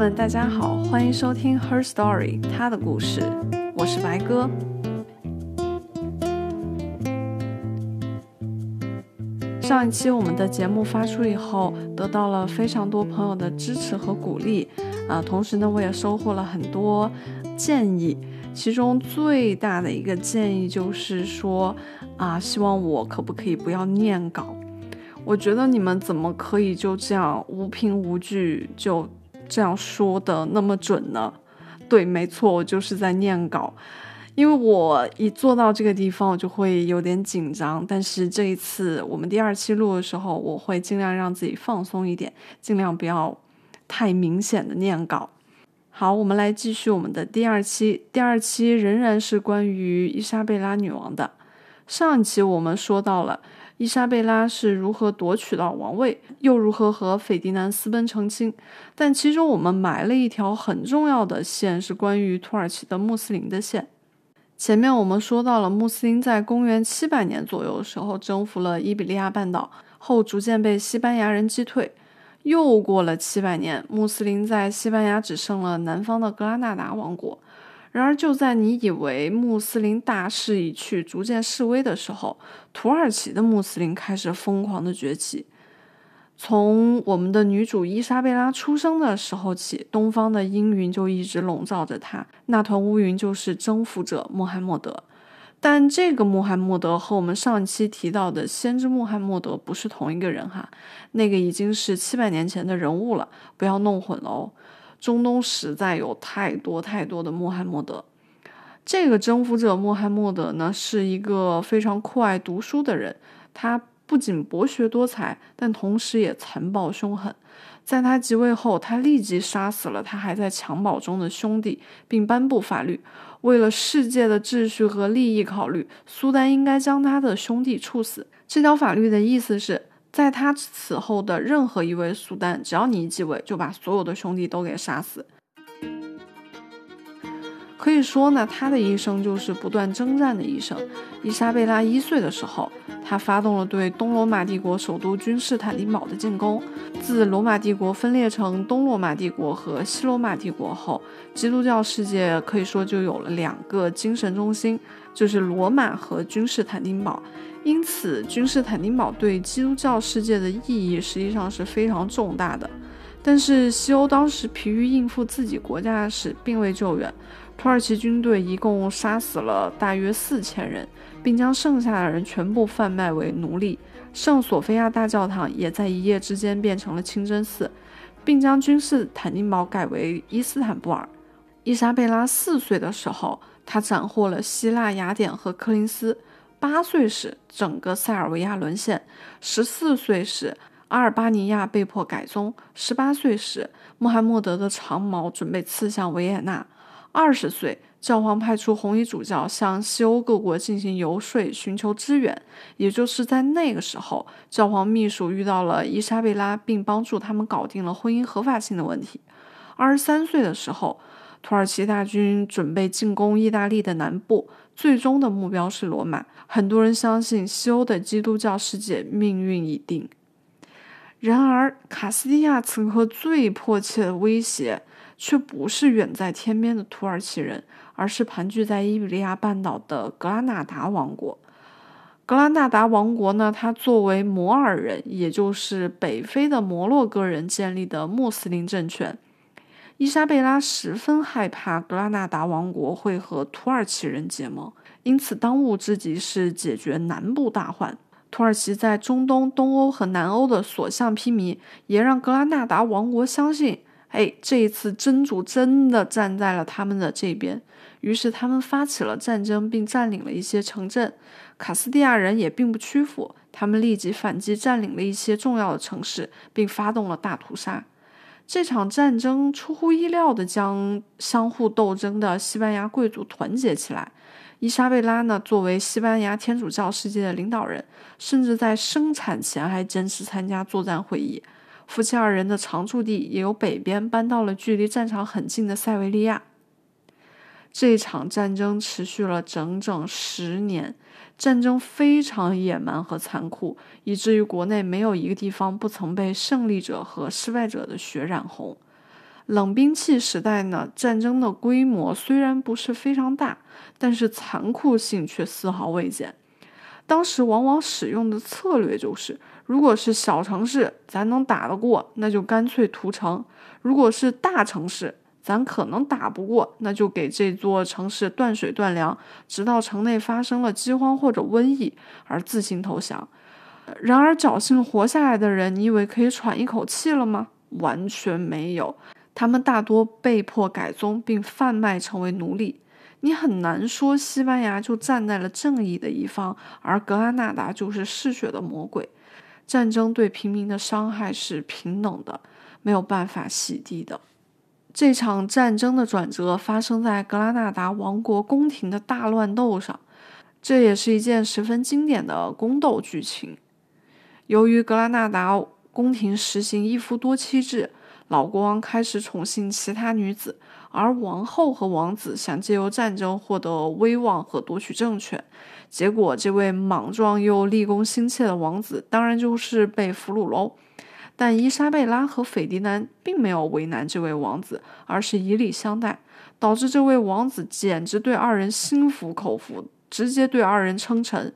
们，大家好，欢迎收听 Her Story，她的故事，我是白鸽。上一期我们的节目发出以后，得到了非常多朋友的支持和鼓励，啊，同时呢，我也收获了很多建议。其中最大的一个建议就是说，啊，希望我可不可以不要念稿？我觉得你们怎么可以就这样无凭无据就这样说的那么准呢？对，没错，我就是在念稿。因为我一坐到这个地方，我就会有点紧张。但是这一次我们第二期录的时候，我会尽量让自己放松一点，尽量不要太明显的念稿。好，我们来继续我们的第二期。第二期仍然是关于伊莎贝拉女王的。上一期我们说到了伊莎贝拉是如何夺取到王位，又如何和斐迪南私奔成亲。但其中我们埋了一条很重要的线，是关于土耳其的穆斯林的线。前面我们说到了，穆斯林在公元七百年左右的时候征服了伊比利亚半岛，后逐渐被西班牙人击退。又过了七百年，穆斯林在西班牙只剩了南方的格拉纳达王国。然而，就在你以为穆斯林大势已去，逐渐式微的时候，土耳其的穆斯林开始疯狂的崛起。从我们的女主伊莎贝拉出生的时候起，东方的阴云就一直笼罩着她。那团乌云就是征服者穆罕默德。但这个穆罕默德和我们上期提到的先知穆罕默德不是同一个人哈，那个已经是七百年前的人物了，不要弄混了哦。中东实在有太多太多的穆罕默德。这个征服者穆罕默德呢，是一个非常酷爱读书的人，他。不仅博学多才，但同时也残暴凶狠。在他即位后，他立即杀死了他还在襁褓中的兄弟，并颁布法律：为了世界的秩序和利益考虑，苏丹应该将他的兄弟处死。这条法律的意思是，在他此后的任何一位苏丹，只要你一继位，就把所有的兄弟都给杀死。可以说呢，他的一生就是不断征战的一生。伊莎贝拉一岁的时候，他发动了对东罗马帝国首都君士坦丁堡的进攻。自罗马帝国分裂成东罗马帝国和西罗马帝国后，基督教世界可以说就有了两个精神中心，就是罗马和君士坦丁堡。因此，君士坦丁堡对基督教世界的意义实际上是非常重大的。但是，西欧当时疲于应付自己国家的事，并未救援。土耳其军队一共杀死了大约四千人，并将剩下的人全部贩卖为奴隶。圣索菲亚大教堂也在一夜之间变成了清真寺，并将君士坦丁堡改为伊斯坦布尔。伊莎贝拉四岁的时候，她斩获了希腊、雅典和科林斯；八岁时，整个塞尔维亚沦陷；十四岁时，阿尔巴尼亚被迫改宗；十八岁时，穆罕默德的长矛准备刺向维也纳。二十岁，教皇派出红衣主教向西欧各国进行游说，寻求支援。也就是在那个时候，教皇秘书遇到了伊莎贝拉，并帮助他们搞定了婚姻合法性的问题。二十三岁的时候，土耳其大军准备进攻意大利的南部，最终的目标是罗马。很多人相信西欧的基督教世界命运已定。然而，卡斯蒂亚此刻最迫切的威胁。却不是远在天边的土耳其人，而是盘踞在伊比利亚半岛的格拉纳达王国。格拉纳达王国呢，它作为摩尔人，也就是北非的摩洛哥人建立的穆斯林政权。伊莎贝拉十分害怕格拉纳达王国会和土耳其人结盟，因此当务之急是解决南部大患。土耳其在中东、东欧和南欧的所向披靡，也让格拉纳达王国相信。哎，这一次真主真的站在了他们的这边，于是他们发起了战争，并占领了一些城镇。卡斯蒂亚人也并不屈服，他们立即反击，占领了一些重要的城市，并发动了大屠杀。这场战争出乎意料地将相互斗争的西班牙贵族团结起来。伊莎贝拉呢，作为西班牙天主教世界的领导人，甚至在生产前还坚持参加作战会议。夫妻二人的常驻地也由北边搬到了距离战场很近的塞维利亚。这场战争持续了整整十年，战争非常野蛮和残酷，以至于国内没有一个地方不曾被胜利者和失败者的血染红。冷兵器时代呢，战争的规模虽然不是非常大，但是残酷性却丝毫未减。当时往往使用的策略就是，如果是小城市，咱能打得过，那就干脆屠城；如果是大城市，咱可能打不过，那就给这座城市断水断粮，直到城内发生了饥荒或者瘟疫而自行投降。然而，侥幸活下来的人，你以为可以喘一口气了吗？完全没有，他们大多被迫改宗并贩卖成为奴隶。你很难说西班牙就站在了正义的一方，而格拉纳达就是嗜血的魔鬼。战争对平民的伤害是平等的，没有办法洗涤的。这场战争的转折发生在格拉纳达王国宫廷的大乱斗上，这也是一件十分经典的宫斗剧情。由于格拉纳达宫廷实行一夫多妻制，老国王开始宠幸其他女子。而王后和王子想借由战争获得威望和夺取政权，结果这位莽撞又立功心切的王子当然就是被俘虏喽。但伊莎贝拉和斐迪南并没有为难这位王子，而是以礼相待，导致这位王子简直对二人心服口服，直接对二人称臣。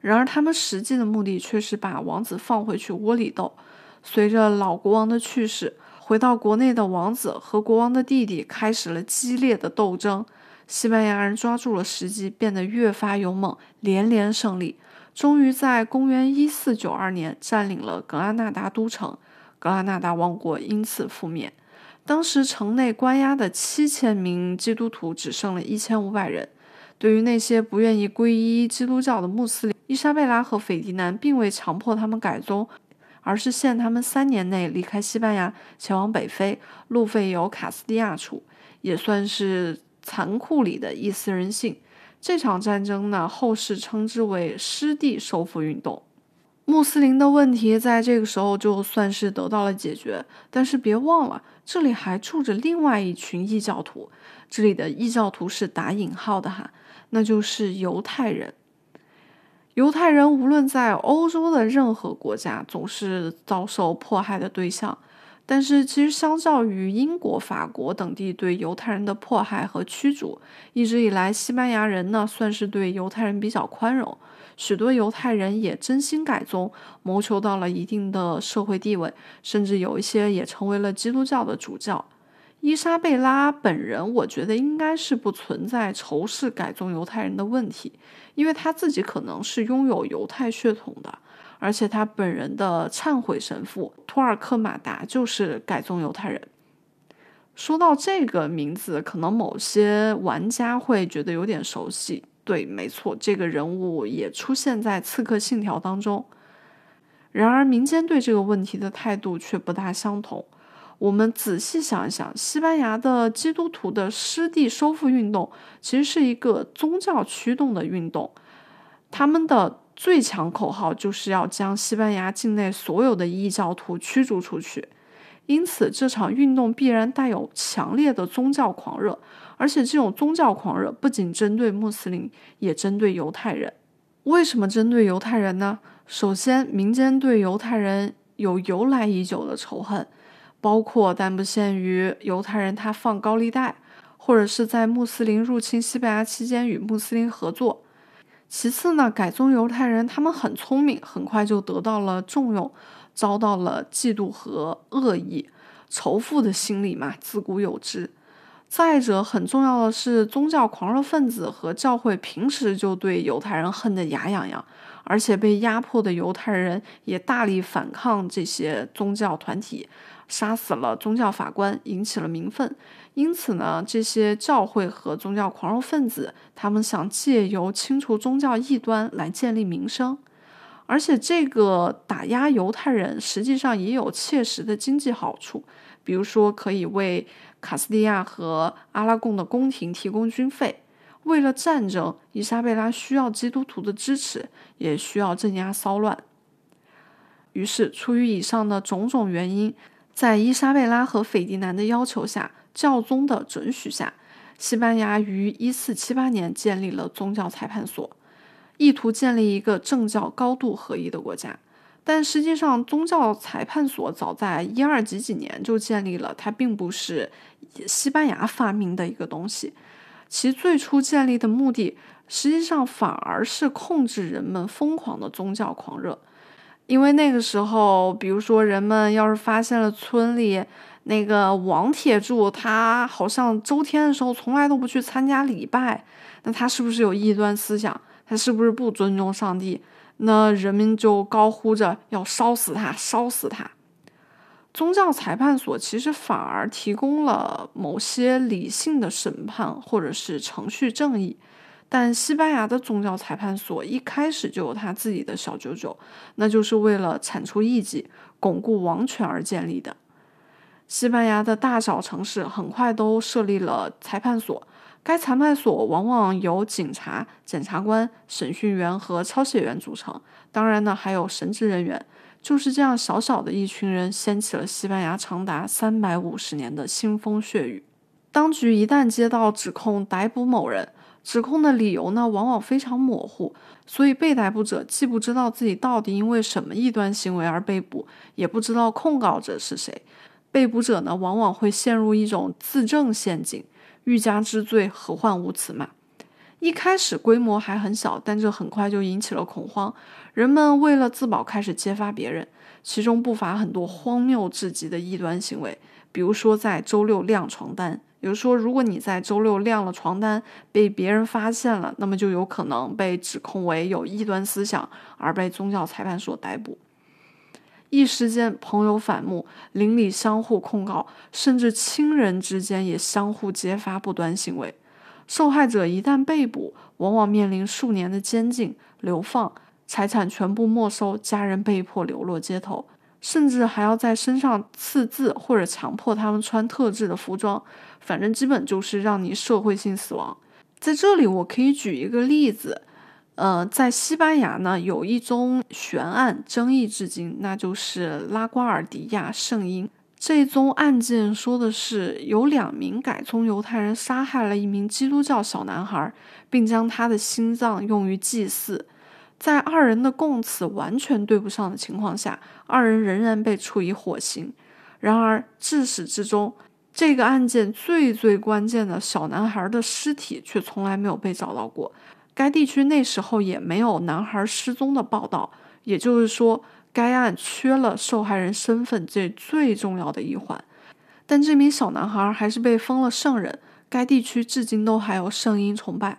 然而他们实际的目的却是把王子放回去窝里斗。随着老国王的去世。回到国内的王子和国王的弟弟开始了激烈的斗争。西班牙人抓住了时机，变得越发勇猛，连连胜利，终于在公元一四九二年占领了格拉纳达都城。格拉纳达王国因此覆灭。当时城内关押的七千名基督徒只剩了一千五百人。对于那些不愿意皈依基督教的穆斯林，伊莎贝拉和斐迪南并未强迫他们改宗。而是限他们三年内离开西班牙，前往北非，路费由卡斯蒂亚出，也算是残酷里的一丝人性。这场战争呢，后世称之为失地收复运动。穆斯林的问题在这个时候就算是得到了解决，但是别忘了，这里还住着另外一群异教徒。这里的异教徒是打引号的哈，那就是犹太人。犹太人无论在欧洲的任何国家，总是遭受迫害的对象。但是，其实相较于英国、法国等地对犹太人的迫害和驱逐，一直以来，西班牙人呢算是对犹太人比较宽容。许多犹太人也真心改宗，谋求到了一定的社会地位，甚至有一些也成为了基督教的主教。伊莎贝拉本人，我觉得应该是不存在仇视改宗犹太人的问题，因为他自己可能是拥有犹太血统的，而且他本人的忏悔神父托尔克马达就是改宗犹太人。说到这个名字，可能某些玩家会觉得有点熟悉。对，没错，这个人物也出现在《刺客信条》当中。然而，民间对这个问题的态度却不大相同。我们仔细想一想，西班牙的基督徒的失地收复运动其实是一个宗教驱动的运动，他们的最强口号就是要将西班牙境内所有的异教徒驱逐出去。因此，这场运动必然带有强烈的宗教狂热，而且这种宗教狂热不仅针对穆斯林，也针对犹太人。为什么针对犹太人呢？首先，民间对犹太人有由来已久的仇恨。包括但不限于犹太人他放高利贷，或者是在穆斯林入侵西班牙期间与穆斯林合作。其次呢，改宗犹太人他们很聪明，很快就得到了重用，遭到了嫉妒和恶意，仇富的心理嘛，自古有之。再者，很重要的是，宗教狂热分子和教会平时就对犹太人恨得牙痒痒，而且被压迫的犹太人也大力反抗这些宗教团体。杀死了宗教法官，引起了民愤。因此呢，这些教会和宗教狂热分子，他们想借由清除宗教异端来建立名声。而且，这个打压犹太人实际上也有切实的经济好处，比如说可以为卡斯蒂亚和阿拉贡的宫廷提供军费。为了战争，伊莎贝拉需要基督徒的支持，也需要镇压骚乱。于是，出于以上的种种原因。在伊莎贝拉和斐迪南的要求下，教宗的准许下，西班牙于一四七八年建立了宗教裁判所，意图建立一个政教高度合一的国家。但实际上，宗教裁判所早在一二几几年就建立了，它并不是西班牙发明的一个东西。其最初建立的目的，实际上反而是控制人们疯狂的宗教狂热。因为那个时候，比如说人们要是发现了村里那个王铁柱，他好像周天的时候从来都不去参加礼拜，那他是不是有异端思想？他是不是不尊重上帝？那人民就高呼着要烧死他，烧死他。宗教裁判所其实反而提供了某些理性的审判或者是程序正义，但西班牙的宗教裁判所一开始就有他自己的小九九，那就是为了铲除异己、巩固王权而建立的。西班牙的大小城市很快都设立了裁判所。该裁判所往往由警察、检察官、审讯员和抄写员组成，当然呢，还有神职人员。就是这样，小小的一群人掀起了西班牙长达三百五十年的腥风血雨。当局一旦接到指控，逮捕某人，指控的理由呢，往往非常模糊，所以被逮捕者既不知道自己到底因为什么异端行为而被捕，也不知道控告者是谁。被捕者呢，往往会陷入一种自证陷阱。欲加之罪，何患无辞嘛？一开始规模还很小，但这很快就引起了恐慌。人们为了自保，开始揭发别人，其中不乏很多荒谬至极的异端行为。比如说，在周六晾床单，比如说，如果你在周六晾了床单，被别人发现了，那么就有可能被指控为有异端思想，而被宗教裁判所逮捕。一时间，朋友反目，邻里相互控告，甚至亲人之间也相互揭发不端行为。受害者一旦被捕，往往面临数年的监禁、流放、财产全部没收、家人被迫流落街头，甚至还要在身上刺字或者强迫他们穿特制的服装。反正基本就是让你社会性死亡。在这里，我可以举一个例子。呃，在西班牙呢，有一宗悬案争议至今，那就是拉瓜尔迪亚圣婴。这宗案件说的是有两名改宗犹太人杀害了一名基督教小男孩，并将他的心脏用于祭祀。在二人的供词完全对不上的情况下，二人仍然被处以火刑。然而至始至终，这个案件最最关键的小男孩的尸体却从来没有被找到过。该地区那时候也没有男孩失踪的报道，也就是说，该案缺了受害人身份这最重要的一环。但这名小男孩还是被封了圣人，该地区至今都还有圣婴崇拜。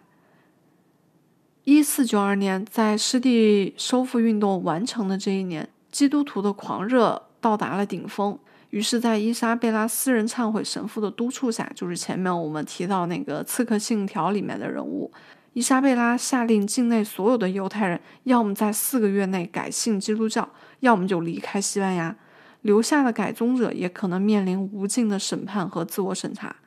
一四九二年，在湿地收复运动完成的这一年，基督徒的狂热到达了顶峰。于是，在伊莎贝拉私人忏悔神父的督促下，就是前面我们提到那个《刺客信条》里面的人物。伊莎贝拉下令，境内所有的犹太人要么在四个月内改信基督教，要么就离开西班牙。留下的改宗者也可能面临无尽的审判和自我审查。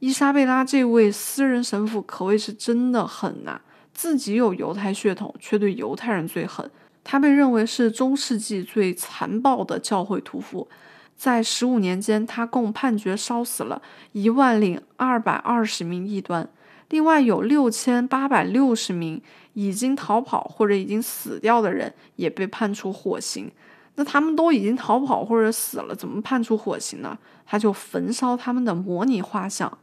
伊莎贝拉这位私人神父可谓是真的狠呐，自己有犹太血统，却对犹太人最狠。他被认为是中世纪最残暴的教会屠夫。在十五年间，他共判决烧死了一万零二百二十名异端。另外有六千八百六十名已经逃跑或者已经死掉的人也被判处火刑。那他们都已经逃跑或者死了，怎么判处火刑呢？他就焚烧他们的模拟画像。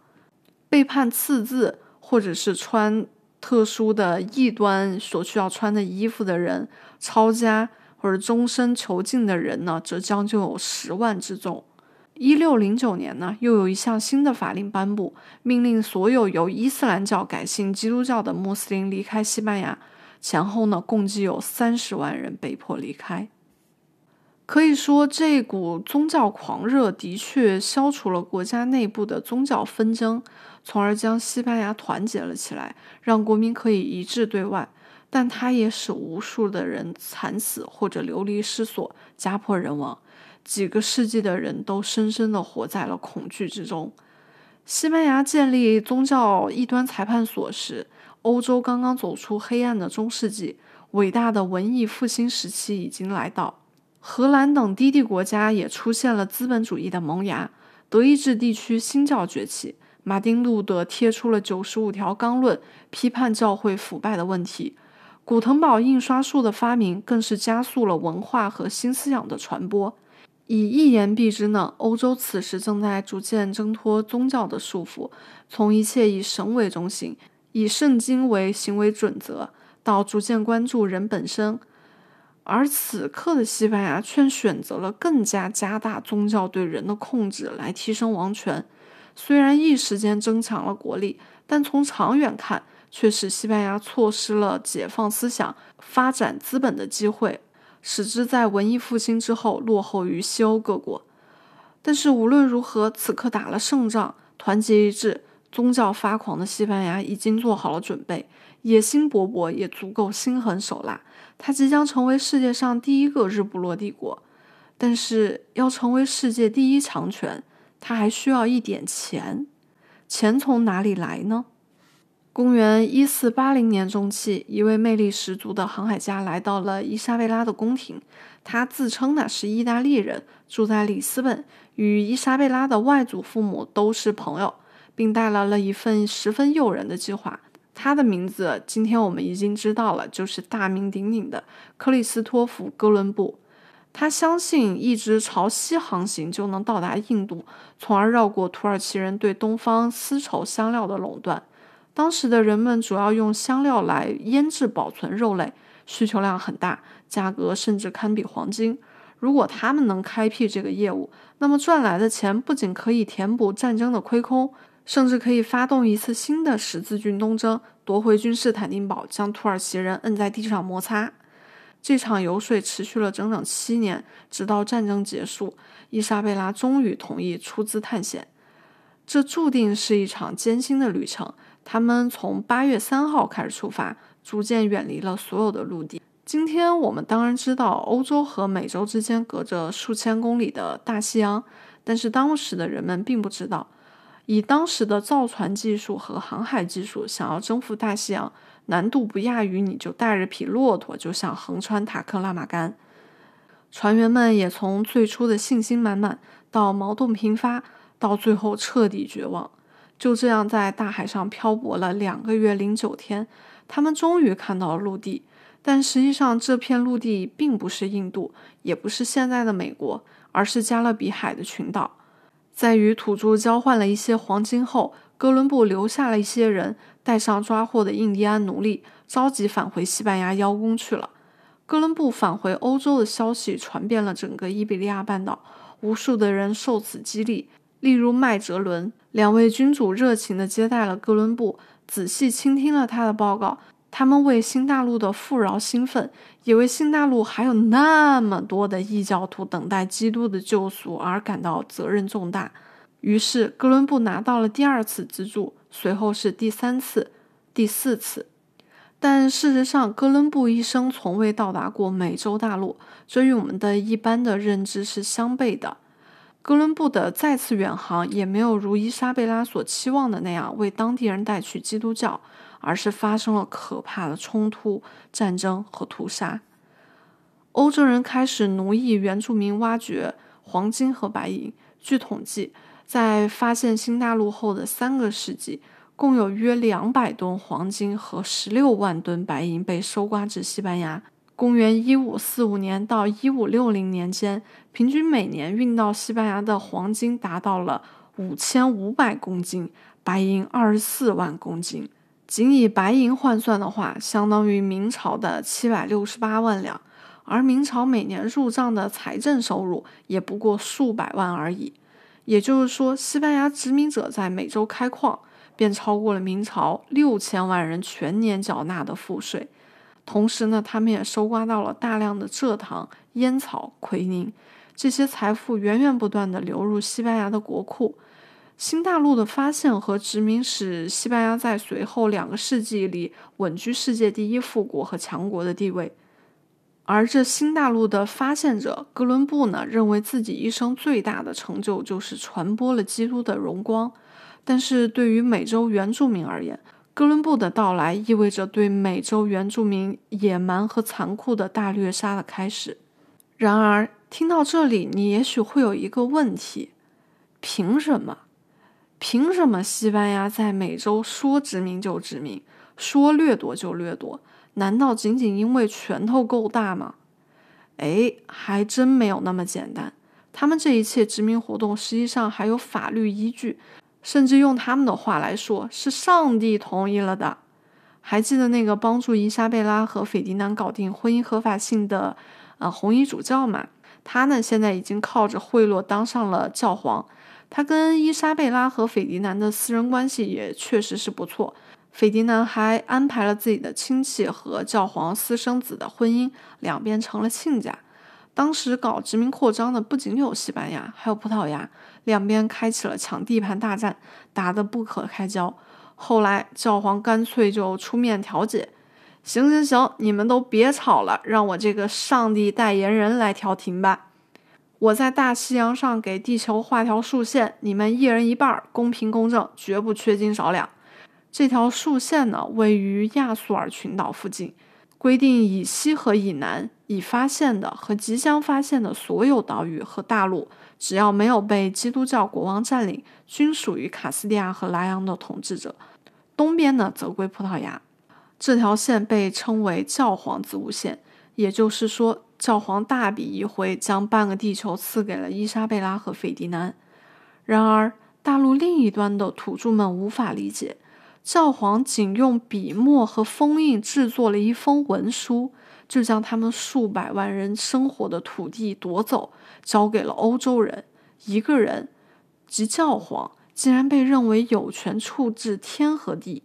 被判刺字或者是穿特殊的异端所需要穿的衣服的人，抄家或者终身囚禁的人呢，则将就有十万之众。一六零九年呢，又有一项新的法令颁布，命令所有由伊斯兰教改信基督教的穆斯林离开西班牙。前后呢，共计有三十万人被迫离开。可以说，这股宗教狂热的确消除了国家内部的宗教纷争，从而将西班牙团结了起来，让国民可以一致对外。但它也使无数的人惨死或者流离失所，家破人亡。几个世纪的人都深深地活在了恐惧之中。西班牙建立宗教异端裁判所时，欧洲刚刚走出黑暗的中世纪，伟大的文艺复兴时期已经来到。荷兰等低地国家也出现了资本主义的萌芽，德意志地区新教崛起。马丁·路德贴出了九十五条纲论，批判教会腐败的问题。古腾堡印刷术的发明更是加速了文化和新思想的传播。以一言蔽之呢，欧洲此时正在逐渐挣脱宗教的束缚，从一切以神为中心、以圣经为行为准则，到逐渐关注人本身。而此刻的西班牙却选择了更加加大宗教对人的控制，来提升王权。虽然一时间增强了国力，但从长远看，却使西班牙错失了解放思想、发展资本的机会，使之在文艺复兴之后落后于西欧各国。但是无论如何，此刻打了胜仗，团结一致，宗教发狂的西班牙已经做好了准备，野心勃勃，也足够心狠手辣。它即将成为世界上第一个日不落帝国，但是要成为世界第一强权，它还需要一点钱。钱从哪里来呢？公元一四八零年中期，一位魅力十足的航海家来到了伊莎贝拉的宫廷。他自称呢是意大利人，住在里斯本，与伊莎贝拉的外祖父母都是朋友，并带来了一份十分诱人的计划。他的名字今天我们已经知道了，就是大名鼎鼎的克里斯托弗·哥伦布。他相信一直朝西航行就能到达印度，从而绕过土耳其人对东方丝绸香料的垄断。当时的人们主要用香料来腌制保存肉类，需求量很大，价格甚至堪比黄金。如果他们能开辟这个业务，那么赚来的钱不仅可以填补战争的亏空。甚至可以发动一次新的十字军东征，夺回君士坦丁堡，将土耳其人摁在地上摩擦。这场游说持续了整整七年，直到战争结束，伊莎贝拉终于同意出资探险。这注定是一场艰辛的旅程。他们从八月三号开始出发，逐渐远离了所有的陆地。今天我们当然知道，欧洲和美洲之间隔着数千公里的大西洋，但是当时的人们并不知道。以当时的造船技术和航海技术，想要征服大西洋，难度不亚于你就带着匹骆驼就想横穿塔克拉玛干。船员们也从最初的信心满满，到矛盾频发，到最后彻底绝望。就这样在大海上漂泊了两个月零九天，他们终于看到了陆地。但实际上，这片陆地并不是印度，也不是现在的美国，而是加勒比海的群岛。在与土著交换了一些黄金后，哥伦布留下了一些人，带上抓获的印第安奴隶，着急返回西班牙邀功去了。哥伦布返回欧洲的消息传遍了整个伊比利亚半岛，无数的人受此激励。例如麦哲伦，两位君主热情地接待了哥伦布，仔细倾听了他的报告。他们为新大陆的富饶兴奋，也为新大陆还有那么多的异教徒等待基督的救赎而感到责任重大。于是，哥伦布拿到了第二次资助，随后是第三次、第四次。但事实上，哥伦布一生从未到达过美洲大陆，这与我们的一般的认知是相悖的。哥伦布的再次远航也没有如伊莎贝拉所期望的那样为当地人带去基督教。而是发生了可怕的冲突、战争和屠杀。欧洲人开始奴役原住民，挖掘黄金和白银。据统计，在发现新大陆后的三个世纪，共有约两百吨黄金和十六万吨白银被收刮至西班牙。公元一五四五年到一五六零年间，平均每年运到西班牙的黄金达到了五千五百公斤，白银二十四万公斤。仅以白银换算的话，相当于明朝的七百六十八万两，而明朝每年入账的财政收入也不过数百万而已。也就是说，西班牙殖民者在美洲开矿，便超过了明朝六千万人全年缴纳的赋税。同时呢，他们也收刮到了大量的蔗糖、烟草、奎宁，这些财富源源不断地流入西班牙的国库。新大陆的发现和殖民使西班牙在随后两个世纪里稳居世界第一富国和强国的地位，而这新大陆的发现者哥伦布呢，认为自己一生最大的成就就是传播了基督的荣光。但是对于美洲原住民而言，哥伦布的到来意味着对美洲原住民野蛮和残酷的大掠杀的开始。然而，听到这里，你也许会有一个问题：凭什么？凭什么西班牙在美洲说殖民就殖民，说掠夺就掠夺？难道仅仅因为拳头够大吗？哎，还真没有那么简单。他们这一切殖民活动实际上还有法律依据，甚至用他们的话来说，是上帝同意了的。还记得那个帮助伊莎贝拉和斐迪南搞定婚姻合法性的呃红衣主教吗？他呢现在已经靠着贿赂当上了教皇。他跟伊莎贝拉和斐迪南的私人关系也确实是不错。斐迪南还安排了自己的亲戚和教皇私生子的婚姻，两边成了亲家。当时搞殖民扩张的不仅有西班牙，还有葡萄牙，两边开启了抢地盘大战，打得不可开交。后来教皇干脆就出面调解：“行行行，你们都别吵了，让我这个上帝代言人来调停吧。我在大西洋上给地球画条竖线，你们一人一半，公平公正，绝不缺斤少两。”这条竖线呢，位于亚速尔群岛附近，规定以西和以南已发现的和即将发现的所有岛屿和大陆，只要没有被基督教国王占领，均属于卡斯蒂亚和莱昂的统治者。东边呢，则归葡萄牙。这条线被称为教皇子午线，也就是说，教皇大笔一挥，将半个地球赐给了伊莎贝拉和斐迪南。然而，大陆另一端的土著们无法理解。教皇仅用笔墨和封印制作了一封文书，就将他们数百万人生活的土地夺走，交给了欧洲人。一个人，即教皇，竟然被认为有权处置天和地。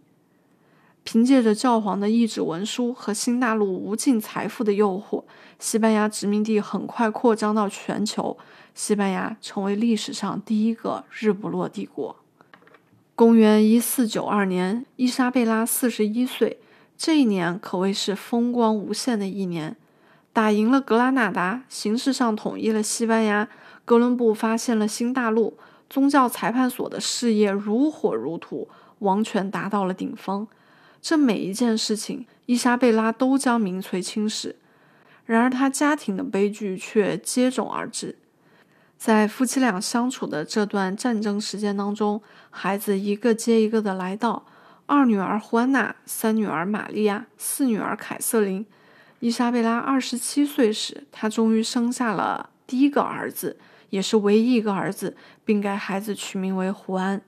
凭借着教皇的一纸文书和新大陆无尽财富的诱惑，西班牙殖民地很快扩张到全球。西班牙成为历史上第一个日不落帝国。公元一四九二年，伊莎贝拉四十一岁。这一年可谓是风光无限的一年，打赢了格拉纳达，形式上统一了西班牙。哥伦布发现了新大陆，宗教裁判所的事业如火如荼，王权达到了顶峰。这每一件事情，伊莎贝拉都将名垂青史。然而，她家庭的悲剧却接踵而至。在夫妻俩相处的这段战争时间当中，孩子一个接一个的来到。二女儿胡安娜，三女儿玛利亚，四女儿凯瑟琳。伊莎贝拉二十七岁时，她终于生下了第一个儿子，也是唯一一个儿子，并给孩子取名为胡安。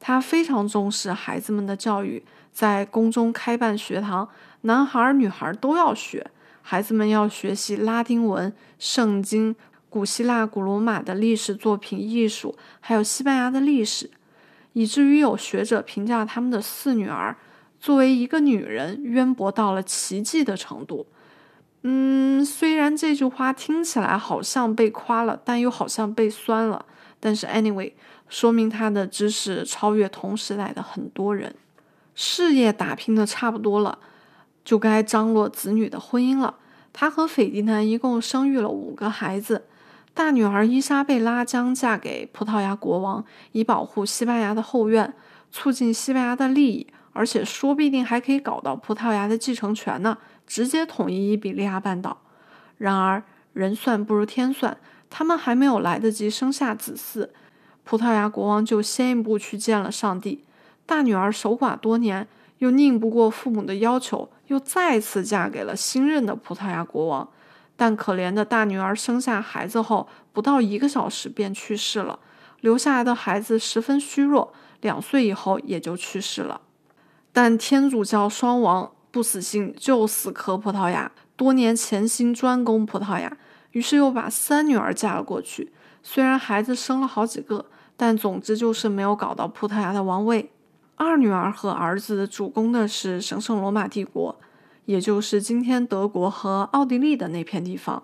她非常重视孩子们的教育，在宫中开办学堂，男孩女孩都要学。孩子们要学习拉丁文、圣经。古希腊、古罗马的历史作品、艺术，还有西班牙的历史，以至于有学者评价他们的四女儿作为一个女人，渊博到了奇迹的程度。嗯，虽然这句话听起来好像被夸了，但又好像被酸了。但是 anyway，说明他的知识超越同时代的很多人。事业打拼的差不多了，就该张罗子女的婚姻了。他和斐迪南一共生育了五个孩子。大女儿伊莎贝拉将嫁给葡萄牙国王，以保护西班牙的后院，促进西班牙的利益，而且说不定还可以搞到葡萄牙的继承权呢，直接统一伊比利亚半岛。然而人算不如天算，他们还没有来得及生下子嗣，葡萄牙国王就先一步去见了上帝。大女儿守寡多年，又拧不过父母的要求，又再次嫁给了新任的葡萄牙国王。但可怜的大女儿生下孩子后，不到一个小时便去世了。留下来的孩子十分虚弱，两岁以后也就去世了。但天主教双王不死心，就死磕葡萄牙，多年潜心专攻葡萄牙，于是又把三女儿嫁了过去。虽然孩子生了好几个，但总之就是没有搞到葡萄牙的王位。二女儿和儿子主攻的是神圣罗马帝国。也就是今天德国和奥地利的那片地方。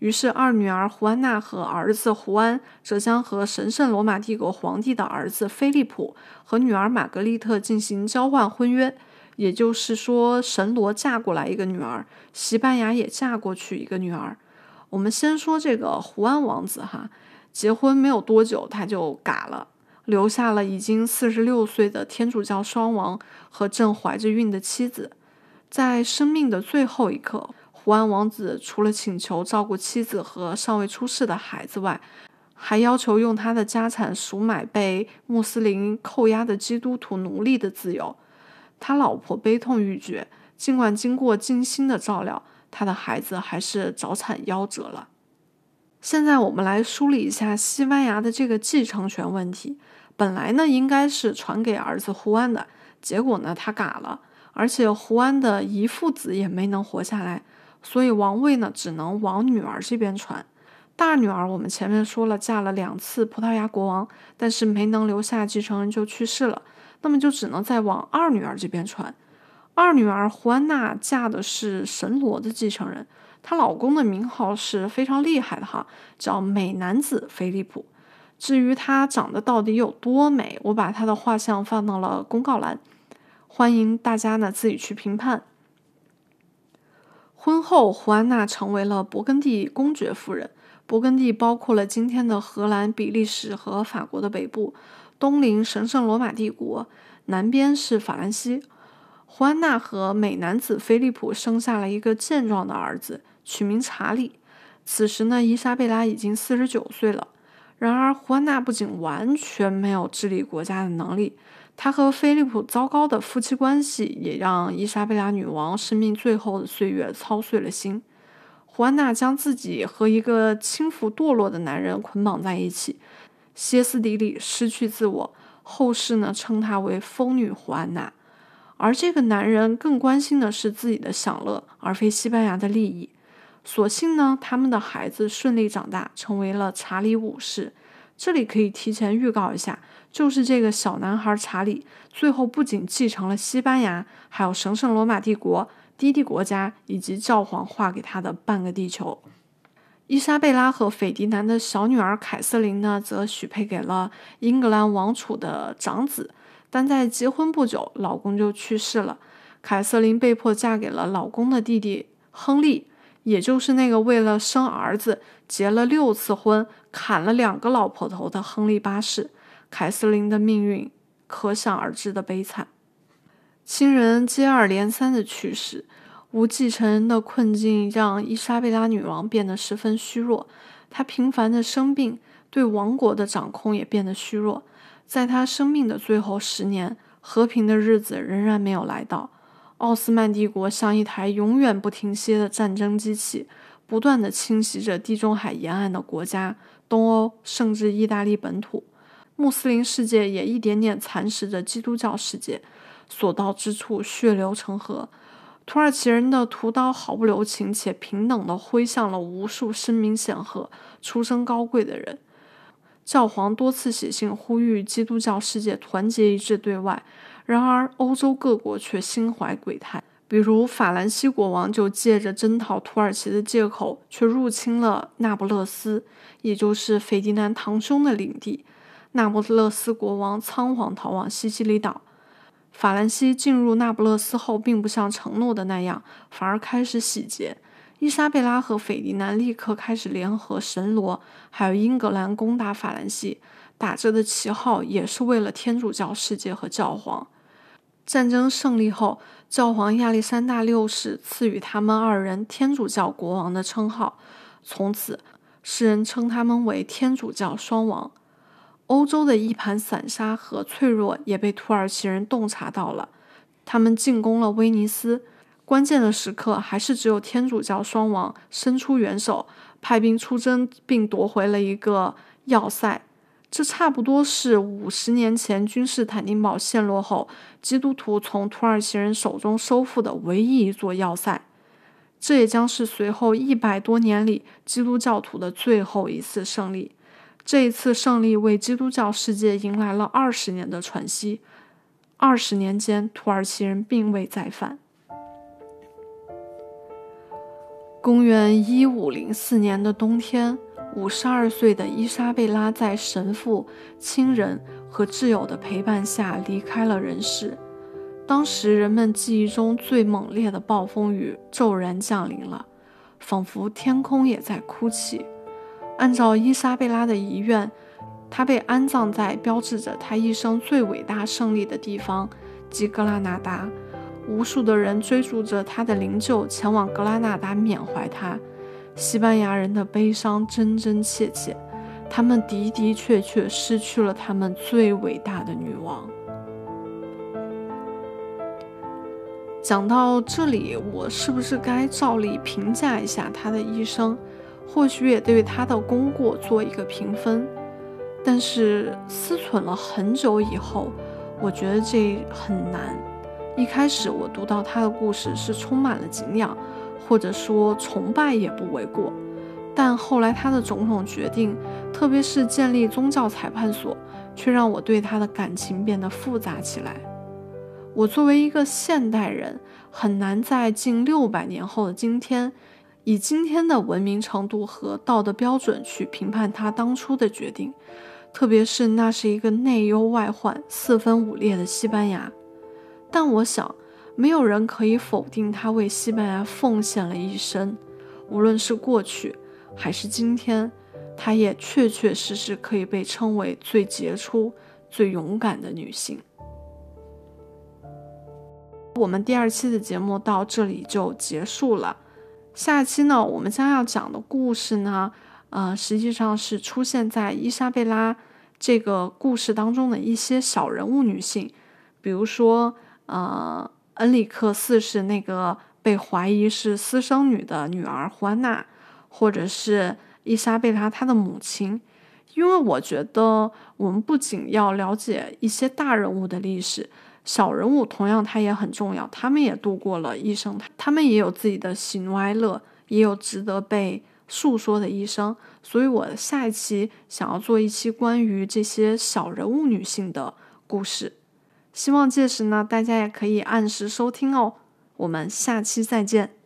于是，二女儿胡安娜和儿子胡安则将和神圣罗马帝国皇帝的儿子菲利普和女儿玛格丽特进行交换婚约。也就是说，神罗嫁过来一个女儿，西班牙也嫁过去一个女儿。我们先说这个胡安王子哈，结婚没有多久他就嘎了，留下了已经四十六岁的天主教双王和正怀着孕的妻子。在生命的最后一刻，胡安王子除了请求照顾妻子和尚未出世的孩子外，还要求用他的家产赎买被穆斯林扣押的基督徒奴隶的自由。他老婆悲痛欲绝，尽管经过精心的照料，他的孩子还是早产夭折了。现在我们来梳理一下西班牙的这个继承权问题。本来呢，应该是传给儿子胡安的，结果呢，他嘎了，而且胡安的遗父子也没能活下来，所以王位呢，只能往女儿这边传。大女儿我们前面说了，嫁了两次葡萄牙国王，但是没能留下继承人就去世了，那么就只能再往二女儿这边传。二女儿胡安娜嫁的是神罗的继承人，她老公的名号是非常厉害的哈，叫美男子菲利普。至于她长得到底有多美，我把她的画像放到了公告栏，欢迎大家呢自己去评判。婚后，胡安娜成为了勃艮第公爵夫人。勃艮第包括了今天的荷兰、比利时和法国的北部，东临神圣罗马帝国，南边是法兰西。胡安娜和美男子菲利普生下了一个健壮的儿子，取名查理。此时呢，伊莎贝拉已经四十九岁了。然而，胡安娜不仅完全没有治理国家的能力，她和菲利普糟糕的夫妻关系也让伊莎贝拉女王生命最后的岁月操碎了心。胡安娜将自己和一个轻浮堕落的男人捆绑在一起，歇斯底里，失去自我。后世呢，称她为疯女胡安娜。而这个男人更关心的是自己的享乐，而非西班牙的利益。所幸呢，他们的孩子顺利长大，成为了查理五世。这里可以提前预告一下，就是这个小男孩查理，最后不仅继承了西班牙，还有神圣罗马帝国、低地国家以及教皇划给他的半个地球。伊莎贝拉和斐迪南的小女儿凯瑟琳呢，则许配给了英格兰王储的长子。但在结婚不久，老公就去世了。凯瑟琳被迫嫁给了老公的弟弟亨利，也就是那个为了生儿子结了六次婚、砍了两个老婆头的亨利八世。凯瑟琳的命运可想而知的悲惨，亲人接二连三的去世，无继承人的困境让伊莎贝拉女王变得十分虚弱。她频繁的生病，对王国的掌控也变得虚弱。在她生命的最后十年，和平的日子仍然没有来到。奥斯曼帝国像一台永远不停歇的战争机器，不断地侵袭着地中海沿岸的国家、东欧，甚至意大利本土。穆斯林世界也一点点蚕食着基督教世界，所到之处血流成河。土耳其人的屠刀毫不留情且平等地挥向了无数声名显赫、出身高贵的人。教皇多次写信呼吁基督教世界团结一致对外，然而欧洲各国却心怀鬼胎。比如法兰西国王就借着征讨土耳其的借口，却入侵了那不勒斯，也就是斐迪南堂兄的领地。那不勒斯国王仓皇逃往西西里岛。法兰西进入那不勒斯后，并不像承诺的那样，反而开始洗劫。伊莎贝拉和斐迪南立刻开始联合神罗，还有英格兰攻打法兰西，打着的旗号也是为了天主教世界和教皇。战争胜利后，教皇亚历山大六世赐予他们二人天主教国王的称号，从此世人称他们为天主教双王。欧洲的一盘散沙和脆弱也被土耳其人洞察到了，他们进攻了威尼斯。关键的时刻，还是只有天主教双王伸出援手，派兵出征，并夺回了一个要塞。这差不多是五十年前君士坦丁堡陷落后，基督徒从土耳其人手中收复的唯一一座要塞。这也将是随后一百多年里基督教徒的最后一次胜利。这一次胜利为基督教世界迎来了二十年的喘息。二十年间，土耳其人并未再犯。公元一五零四年的冬天，五十二岁的伊莎贝拉在神父、亲人和挚友的陪伴下离开了人世。当时，人们记忆中最猛烈的暴风雨骤然降临了，仿佛天空也在哭泣。按照伊莎贝拉的遗愿，她被安葬在标志着她一生最伟大胜利的地方——吉格拉纳达。无数的人追逐着他的灵柩前往格拉纳达缅怀他，西班牙人的悲伤真真切切，他们的的确确失去了他们最伟大的女王。讲到这里，我是不是该照例评价一下他的一生？或许也对他的功过做一个评分？但是思忖了很久以后，我觉得这很难。一开始我读到他的故事是充满了敬仰，或者说崇拜也不为过。但后来他的种种决定，特别是建立宗教裁判所，却让我对他的感情变得复杂起来。我作为一个现代人，很难在近六百年后的今天，以今天的文明程度和道德标准去评判他当初的决定。特别是那是一个内忧外患、四分五裂的西班牙，但我想，没有人可以否定他为西班牙奉献了一生。无论是过去还是今天，她也确确实实可以被称为最杰出、最勇敢的女性。我们第二期的节目到这里就结束了，下期呢，我们将要讲的故事呢？呃，实际上是出现在伊莎贝拉这个故事当中的一些小人物女性，比如说，呃，恩里克四世那个被怀疑是私生女的女儿胡安娜，或者是伊莎贝拉她的母亲。因为我觉得，我们不仅要了解一些大人物的历史，小人物同样他也很重要，他们也度过了一生，他们也有自己的喜怒哀乐，也有值得被。诉说的一生，所以我下一期想要做一期关于这些小人物女性的故事，希望届时呢大家也可以按时收听哦。我们下期再见。